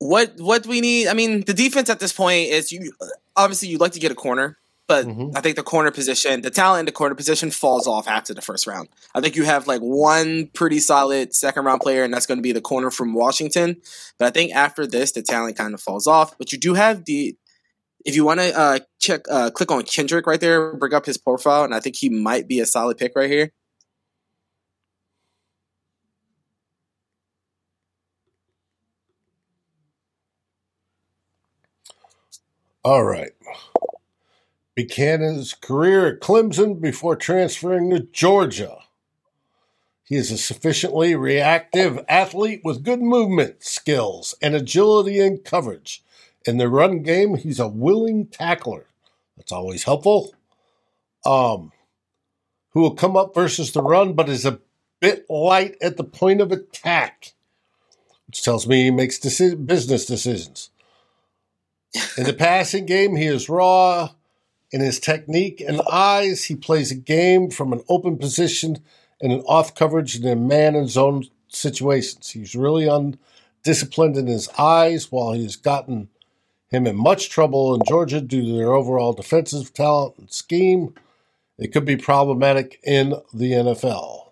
What what we need? I mean, the defense at this point is you obviously you'd like to get a corner. But mm-hmm. I think the corner position, the talent in the corner position falls off after the first round. I think you have like one pretty solid second round player, and that's going to be the corner from Washington. But I think after this, the talent kind of falls off. But you do have the, if you want to uh, check, uh, click on Kendrick right there, bring up his profile, and I think he might be a solid pick right here. All right his career at Clemson before transferring to Georgia. He is a sufficiently reactive athlete with good movement skills and agility and coverage. In the run game, he's a willing tackler. That's always helpful. Um, who will come up versus the run, but is a bit light at the point of attack, which tells me he makes deci- business decisions. In the passing game, he is raw, in his technique and eyes, he plays a game from an open position and an off coverage and in man and zone situations. He's really undisciplined in his eyes while he has gotten him in much trouble in Georgia due to their overall defensive talent and scheme. It could be problematic in the NFL.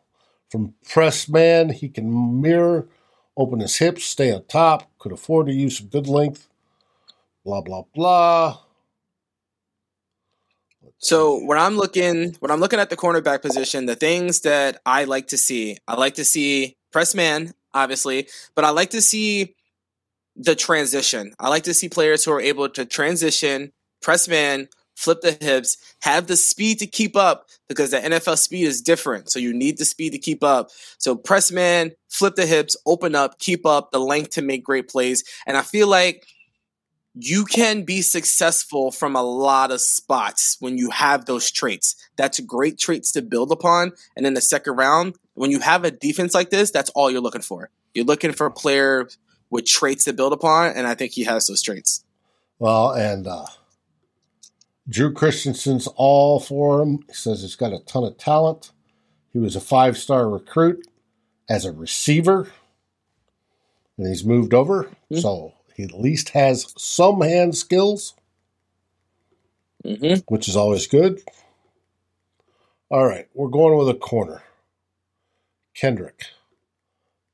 From press man, he can mirror, open his hips, stay on top, could afford to use some good length, blah, blah, blah. So when I'm looking when I'm looking at the cornerback position, the things that I like to see, I like to see press man, obviously, but I like to see the transition. I like to see players who are able to transition, press man, flip the hips, have the speed to keep up because the NFL speed is different. So you need the speed to keep up. So press man, flip the hips, open up, keep up the length to make great plays. And I feel like you can be successful from a lot of spots when you have those traits. That's great traits to build upon. And in the second round, when you have a defense like this, that's all you're looking for. You're looking for a player with traits to build upon, and I think he has those traits. Well, and uh, Drew Christensen's all for him. He says he's got a ton of talent. He was a five star recruit as a receiver, and he's moved over. Mm-hmm. So he at least has some hand skills, mm-hmm. which is always good. All right, we're going with a corner. Kendrick.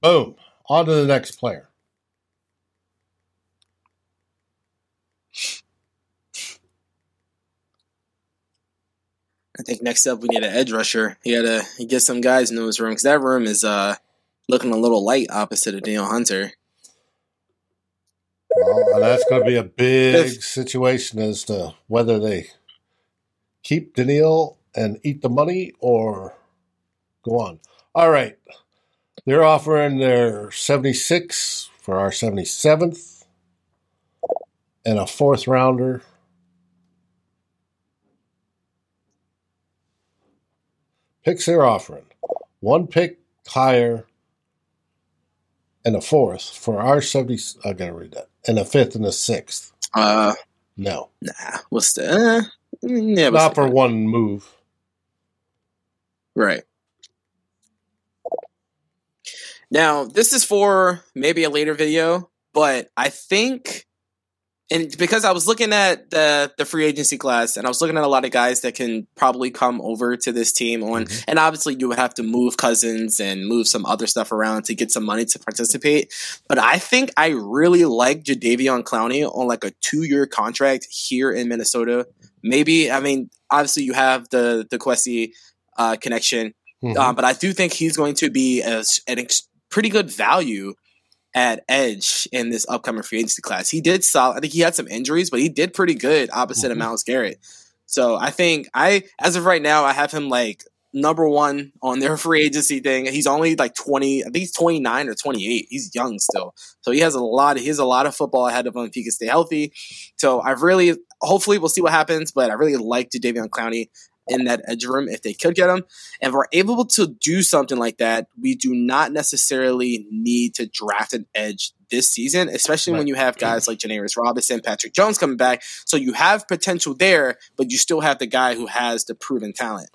Boom. On to the next player. I think next up we need an edge rusher. He had to get some guys in those room because that room is uh, looking a little light opposite of Danielle Hunter. Well, that's going to be a big situation as to whether they keep Danielle and eat the money or go on. All right. They're offering their 76 for our 77th and a fourth rounder. Picks they're offering one pick higher and a fourth for our 70. I got to read that and a fifth and a sixth. Uh, no. Nah. What's the? Uh, yeah, not for one move. Right. Now, this is for maybe a later video, but I think and because I was looking at the the free agency class and I was looking at a lot of guys that can probably come over to this team on mm-hmm. and obviously you would have to move Cousins and move some other stuff around to get some money to participate. But I think I really like Jadeveon Clowney on like a two year contract here in Minnesota. Maybe I mean obviously you have the the Kwesi uh, connection, mm-hmm. uh, but I do think he's going to be as an ex- pretty good value at edge in this upcoming free agency class. He did solid. I think he had some injuries, but he did pretty good opposite mm-hmm. of Myles Garrett. So I think I, as of right now, I have him like number one on their [laughs] free agency thing. He's only like 20, I think he's 29 or 28. He's young still. So he has a lot, he has a lot of football ahead of him if he can stay healthy. So I've really, hopefully we'll see what happens, but I really like Jadeveon Clowney in that edge room if they could get him. And if we're able to do something like that, we do not necessarily need to draft an edge this season, especially right. when you have guys like Janarius Robinson, Patrick Jones coming back. So you have potential there, but you still have the guy who has the proven talent.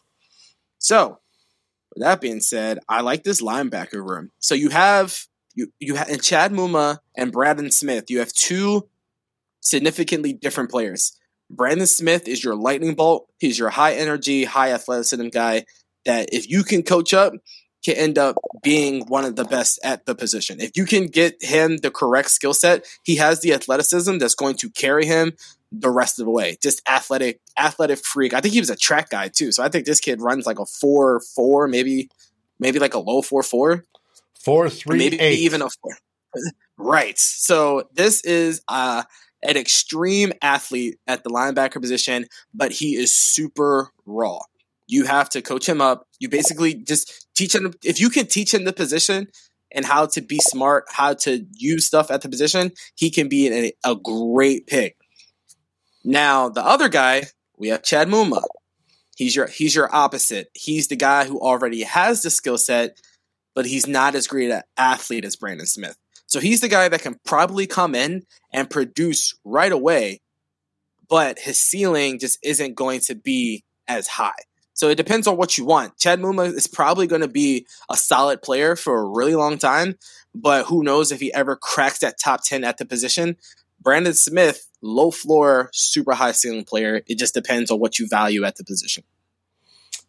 So, with that being said, I like this linebacker room. So you have you you have in Chad Muma and Brandon Smith, you have two significantly different players. Brandon Smith is your lightning bolt. He's your high energy, high athleticism guy that if you can coach up, can end up being one of the best at the position. If you can get him the correct skill set, he has the athleticism that's going to carry him the rest of the way. Just athletic, athletic freak. I think he was a track guy too. So I think this kid runs like a four four, maybe maybe like a low four four. Four three maybe eight. even a four. [laughs] right. So this is uh an extreme athlete at the linebacker position, but he is super raw. You have to coach him up. You basically just teach him. If you can teach him the position and how to be smart, how to use stuff at the position, he can be a, great pick. Now, the other guy, we have Chad Muma. He's your he's your opposite. He's the guy who already has the skill set, but he's not as great an athlete as Brandon Smith. So he's the guy that can probably come in and produce right away, but his ceiling just isn't going to be as high. So it depends on what you want. Chad Muma is probably going to be a solid player for a really long time, but who knows if he ever cracks that top 10 at the position. Brandon Smith, low floor, super high ceiling player. It just depends on what you value at the position.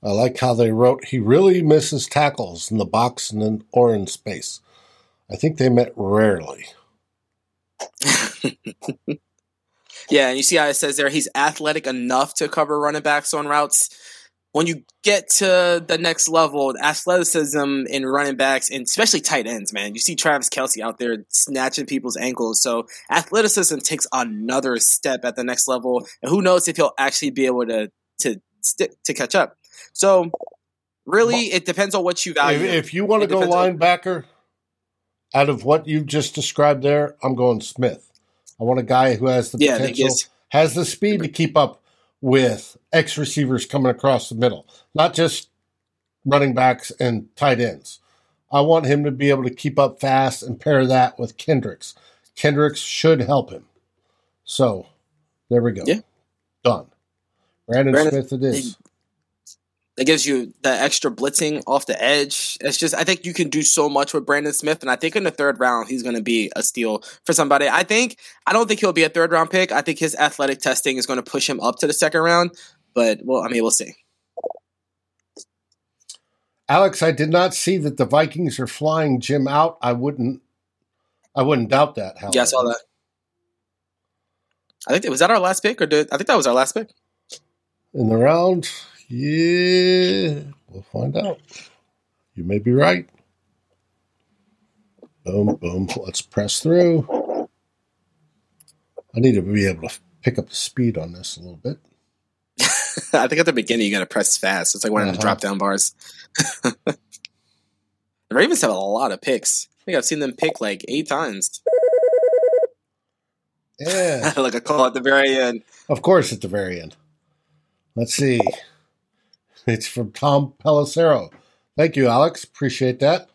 I like how they wrote he really misses tackles in the box and in or in space. I think they met rarely. [laughs] yeah, and you see how it says there he's athletic enough to cover running backs on routes. When you get to the next level, athleticism in running backs and especially tight ends, man, you see Travis Kelce out there snatching people's ankles. So athleticism takes another step at the next level, and who knows if he'll actually be able to to stick to catch up. So really, it depends on what you value. If, if you want to go linebacker, out of what you've just described there, I'm going Smith. I want a guy who has the yeah, potential, has the speed to keep up with X receivers coming across the middle, not just running backs and tight ends. I want him to be able to keep up fast and pair that with Kendricks. Kendricks should help him. So there we go. Yeah. Done. Brandon, Brandon Smith it is that gives you the extra blitzing off the edge. It's just I think you can do so much with Brandon Smith, and I think in the third round he's going to be a steal for somebody. I think I don't think he'll be a third round pick. I think his athletic testing is going to push him up to the second round, but well, I mean we'll see. Alex, I did not see that the Vikings are flying Jim out. I wouldn't, I wouldn't doubt that. However. Yeah, I saw that. I think was that our last pick, or did I think that was our last pick in the round? Yeah, we'll find out. You may be right. Boom, boom. Let's press through. I need to be able to pick up the speed on this a little bit. [laughs] I think at the beginning you got to press fast. It's like one uh-huh. of the drop down bars. [laughs] the Ravens have a lot of picks. I think I've seen them pick like eight times. Yeah. [laughs] like a call at the very end. Of course, at the very end. Let's see. It's from Tom Pelissero. Thank you, Alex. Appreciate that.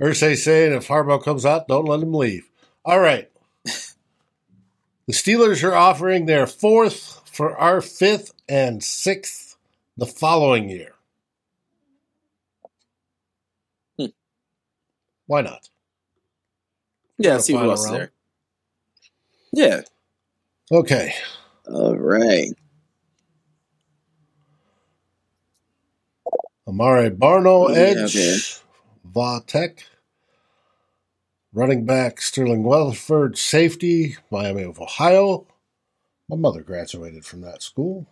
Ursay saying if Harbaugh comes out, don't let him leave. All right. the Steelers are offering their fourth for our fifth and sixth the following year. Hmm. Why not? Yeah, see who else there. Yeah. Okay. All right. Amare Barno, edge. Yeah, Vatek. Running back Sterling Weatherford, safety, Miami of Ohio. My mother graduated from that school.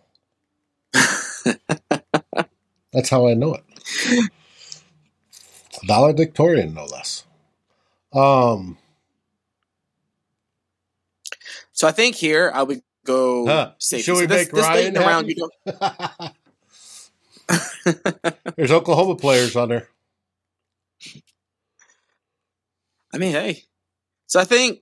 [laughs] That's how I know it. Valedictorian, no less. Um, so I think here I would go huh. safety. Should we so this, make this Ryan around? You don't. [laughs] [laughs] There's Oklahoma players on there. I mean, hey. So I think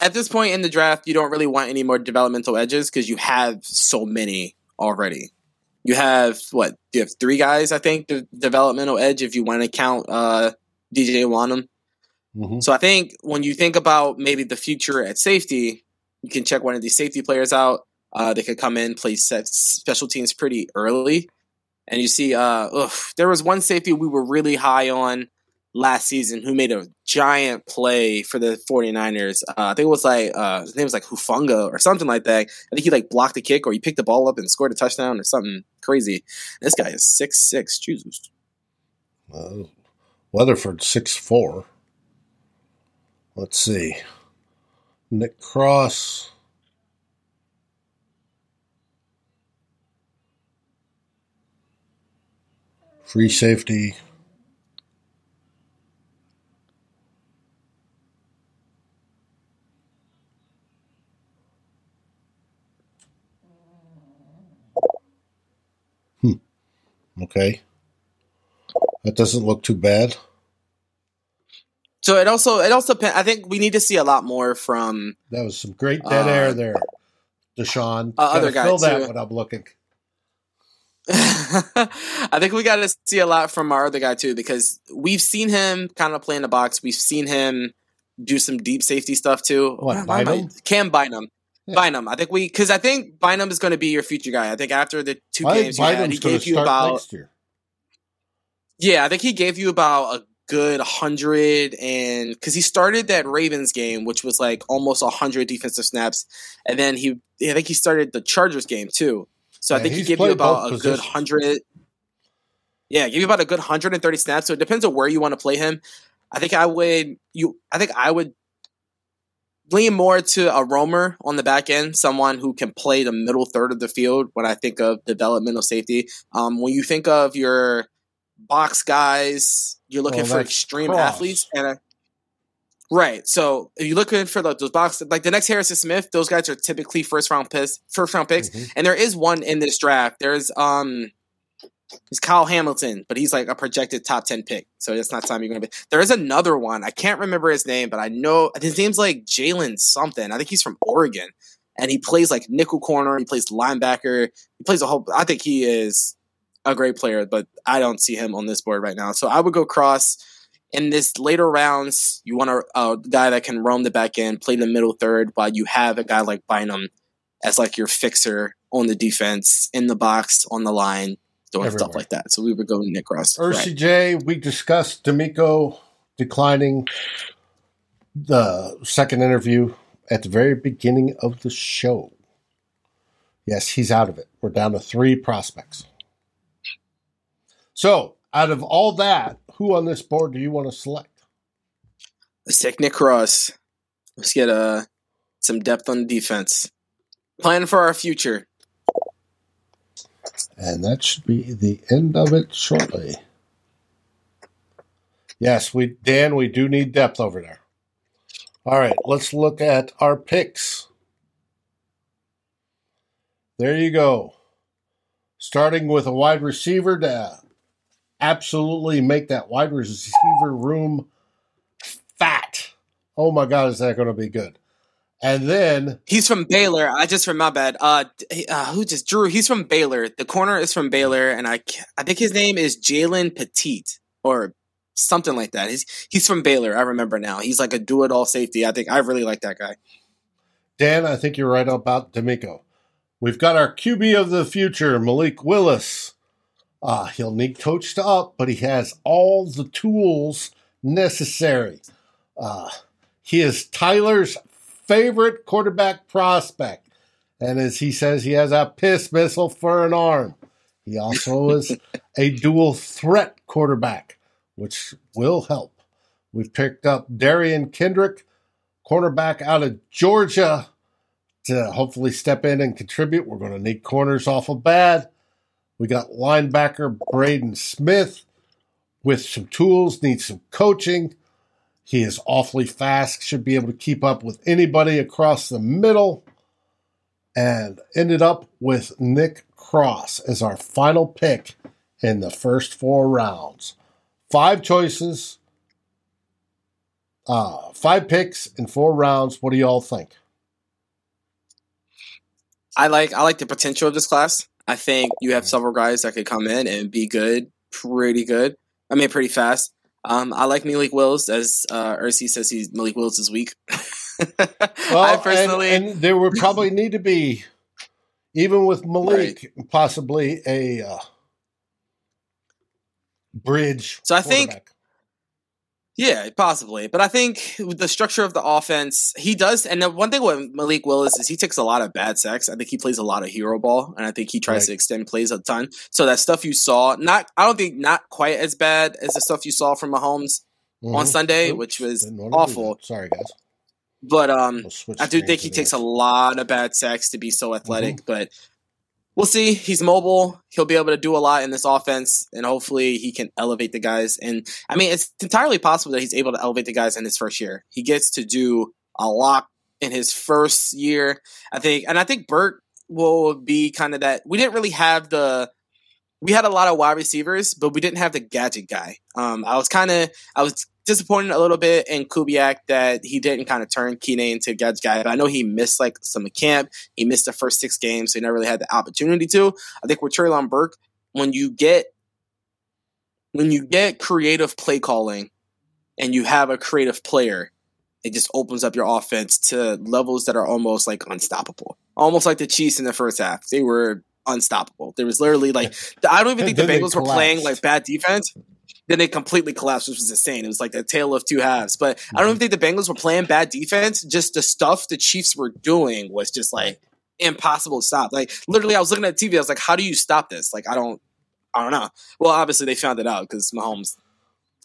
at this point in the draft, you don't really want any more developmental edges because you have so many already. You have what? You have three guys, I think, the developmental edge if you want to count uh, DJ Wonnum. Mm-hmm. So I think when you think about maybe the future at safety, you can check one of these safety players out. Uh, they could come in, play set special teams pretty early, and you see, uh, ugh, there was one safety we were really high on last season who made a giant play for the 49ers. Uh, I think it was like, uh, his name was like Hufanga or something like that. I think he like blocked the kick or he picked the ball up and scored a touchdown or something crazy. This guy is six six. Jesus. Uh, Weatherford six four. Let's see. Nick Cross. Free safety. Hmm. Okay. That doesn't look too bad. So it also it also I think we need to see a lot more from. That was some great dead uh, air there, Deshaun. Uh, other guys fill that too. I'm looking. [laughs] I think we got to see a lot from our other guy too because we've seen him kind of play in the box. We've seen him do some deep safety stuff too. What, Bynum? Cam Bynum. Yeah. Bynum. I think we because I think Bynum is going to be your future guy. I think after the two games you had, he gave you about. Yeah, I think he gave you about a good hundred and because he started that Ravens game, which was like almost hundred defensive snaps, and then he I think he started the Chargers game too. So I think he gave you about a positions. good hundred. Yeah, give you about a good hundred and thirty snaps. So it depends on where you want to play him. I think I would you. I think I would lean more to a roamer on the back end, someone who can play the middle third of the field when I think of developmental safety. Um, when you think of your box guys, you're looking well, for extreme cross. athletes and a, right. So if you look in for the, those boxes, like the next Harrison Smith, those guys are typically first round picks, first round picks, mm-hmm. and there is one in this draft. There's um He's Kyle Hamilton, but he's like a projected top 10 pick. So it's not time you're going to be. There is another one. I can't remember his name, but I know his name's like Jalen something. I think he's from Oregon. And he plays like nickel corner. He plays linebacker. He plays a whole. I think he is a great player, but I don't see him on this board right now. So I would go cross. In this later rounds, you want a, a guy that can roam the back end, play the middle third, while you have a guy like Bynum as like your fixer on the defense, in the box, on the line doing Everywhere. stuff like that. So we would go Nick Cross. RCJ, right. we discussed DeMeco declining the second interview at the very beginning of the show. Yes, he's out of it. We're down to three prospects. So, out of all that, who on this board do you want to select? Let's take Nick Cross. Let's get uh, some depth on defense. Plan for our future. And that should be the end of it shortly. Yes, we Dan, we do need depth over there. All right, let's look at our picks. There you go. Starting with a wide receiver to absolutely make that wide receiver room fat. Oh my God, is that going to be good? And then he's from Baylor. I just from my bad. Uh, uh, who just Drew? He's from Baylor. The corner is from Baylor, and I I think his name is Jalen Pitre or something like that. He's he's from Baylor. I remember now. He's like a do it all safety. I think I really like that guy. Dan, I think you're right about DeMeco. We've got our QB of the future, Malik Willis. Uh, he'll need coached up, but he has all the tools necessary. Uh, he is Tyler's favorite quarterback prospect. And as he says, he has a piss missile for an arm. He also [laughs] is a dual threat quarterback, which will help. We've picked up Derion Kendrick, cornerback out of Georgia, to hopefully step in and contribute. We're going to need corners awful bad. We got linebacker Brandon Smith with some tools, needs some coaching. He is awfully fast, should be able to keep up with anybody across the middle. And ended up with Nick Cross as our final pick in the first four rounds. Five choices, uh, five picks in four rounds. What do y'all think? I like I like the potential of this class. I think you have several guys that could come in and be good, pretty good. I mean, pretty fast. Um, I like Malik Wills, as uh, Ursi says he's Malik Wills is weak. [laughs] well, I personally, and, and, there would probably need to be, even with Malik, right. possibly a uh, bridge. So I think yeah, possibly. But I think with the structure of the offense, he does. And the one thing with Malik Willis is he takes a lot of bad sacks. I think he plays a lot of hero ball, and I think he tries right. to extend plays a ton. So that stuff you saw, not I don't think not quite as bad as the stuff you saw from Mahomes mm-hmm. on Sunday, Oops, which was awful. Sorry, guys. But um, we'll I do think he takes a lot of bad sacks to be so athletic. Mm-hmm. But we'll see. He's mobile. He'll be able to do a lot in this offense, and hopefully he can elevate the guys. And I mean, it's entirely possible that he's able to elevate the guys in his first year. He gets to do a lot in his first year, I think. And I think Burt will be kind of that. We didn't really have the. We had a lot of wide receivers, but we didn't have the gadget guy. Um, I was kind of, I was disappointed a little bit in Kubiak that he didn't kind of turn Keenan into a God's guy. But I know he missed like some camp. He missed the first six games, so he never really had the opportunity to. I think with Treylon Burke, when you get when you get creative play calling and you have a creative player, it just opens up your offense to levels that are almost like unstoppable. Almost like the Chiefs in the first half. They were unstoppable. There was literally like I don't even think the Bengals were playing like bad defense then they completely collapsed, which was insane. It was like the tale of two halves. But I don't even think the Bengals were playing bad defense. Just the stuff the Chiefs were doing was just like impossible to stop. Like literally, I was looking at TV. I was like, "How do you stop this?" Like I don't, I don't know. Well, obviously they found it out because Mahomes,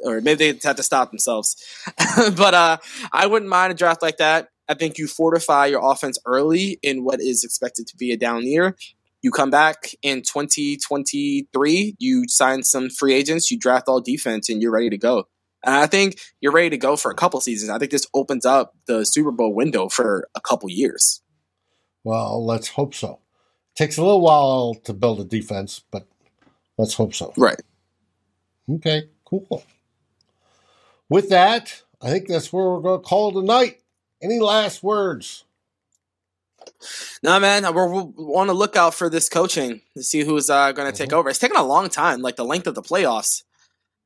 or maybe they had to stop themselves. [laughs] but uh, I wouldn't mind a draft like that. I think you fortify your offense early in what is expected to be a down year. You come back in 2023, you sign some free agents, you draft all defense, and you're ready to go. And I think you're ready to go for a couple seasons. I think this opens up the Super Bowl window for a couple years. Well, let's hope so. It takes a little while to build a defense, but let's hope so. Right. Okay, cool. With that, I think that's where we're going to call it a night. Any last words? No, man, we're, we're on the lookout for this coaching to see who's uh, going to mm-hmm. take over. It's taken a long time, like the length of the playoffs.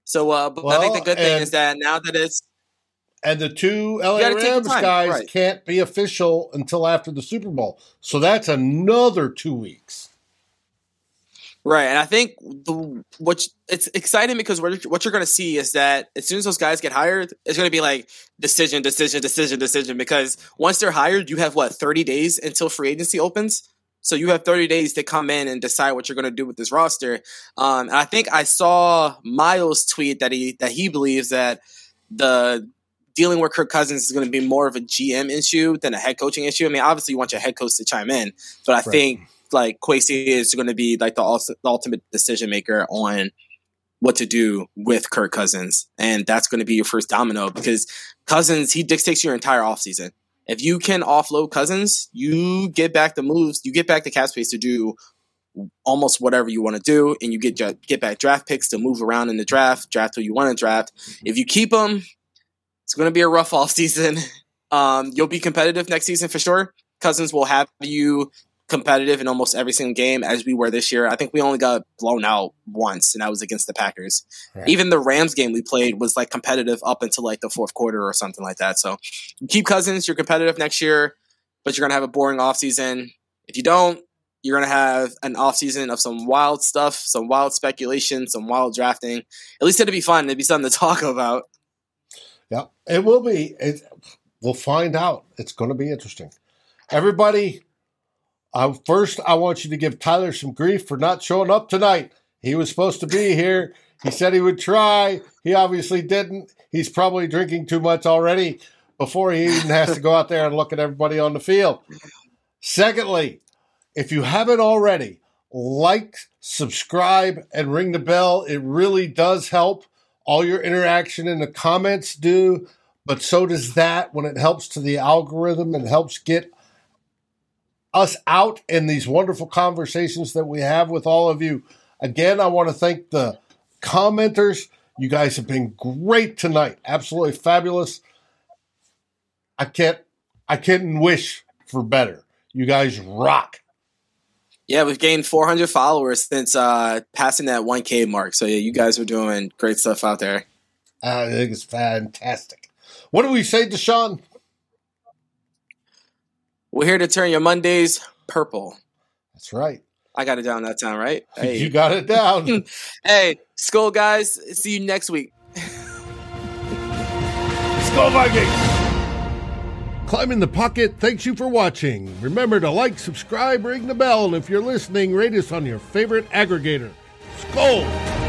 So, uh, but well, I think the good thing is that now that it's and the two LA Rams guys right. can't be official until after the Super Bowl, so that's another two weeks. Right, and I think the what it's exciting because what what you're going to see is that as soon as those guys get hired, it's going to be like decision, decision, decision, decision. Because once they're hired, you have what 30 days until free agency opens. So you have 30 days to come in and decide what you're going to do with this roster. Um, and I think I saw Miles tweet that he that he believes that the dealing with Kirk Cousins is going to be more of a GM issue than a head coaching issue. I mean, obviously you want your head coach to chime in, but I right. think like Kwesi is going to be like the, the ultimate decision maker on what to do with Kirk Cousins. And that's going to be your first domino because Cousins, he dictates your entire offseason. If you can offload Cousins, you get back the moves, you get back the cap space to do almost whatever you want to do, and you get get back draft picks to move around in the draft, draft who you want to draft. If you keep them, it's going to be a rough [laughs] offseason. Um, you'll be competitive next season for sure. Cousins will have you competitive in almost every single game as we were this year. I think we only got blown out once, and that was against the Packers. Right. Even the Rams game we played was like competitive up until like the fourth quarter or something like that. So keep Cousins, you're competitive next year, but you're gonna have a boring offseason. If you don't, you're gonna have an offseason of some wild stuff, some wild speculation, some wild drafting. At least it'd be fun. It'd be something to [laughs] talk about. Yeah, it will be. It, we'll find out. It's going to be interesting. Everybody, uh, first, I want you to give Tyler some grief for not showing up tonight. He was supposed to be here. He said he would try. He obviously didn't. He's probably drinking too much already before he even has to go out there and look at everybody on the field. Secondly, if you haven't already, like, subscribe, and ring the bell. It really does help. All your interaction in the comments do, but so does that when it helps to the algorithm and helps get us out in these wonderful conversations that we have with all of you. Again, I want to thank the commenters. You guys have been great tonight. Absolutely fabulous. I can't I couldn't wish for better. You guys rock. Yeah, we've gained 400 followers since uh, passing that 1K mark. So yeah, you guys are doing great stuff out there. I think it's fantastic. What do we say, Deshaun? We're here to turn your Mondays purple. That's right. I got it down that time, right? [laughs] Hey. You got it down. [laughs] hey, Skol guys. See you next week. [laughs] Skol Vikings. Climb in the Pocket thanks you for watching. Remember to like, subscribe, ring the bell, and if you're listening, rate us on your favorite aggregator. Skol!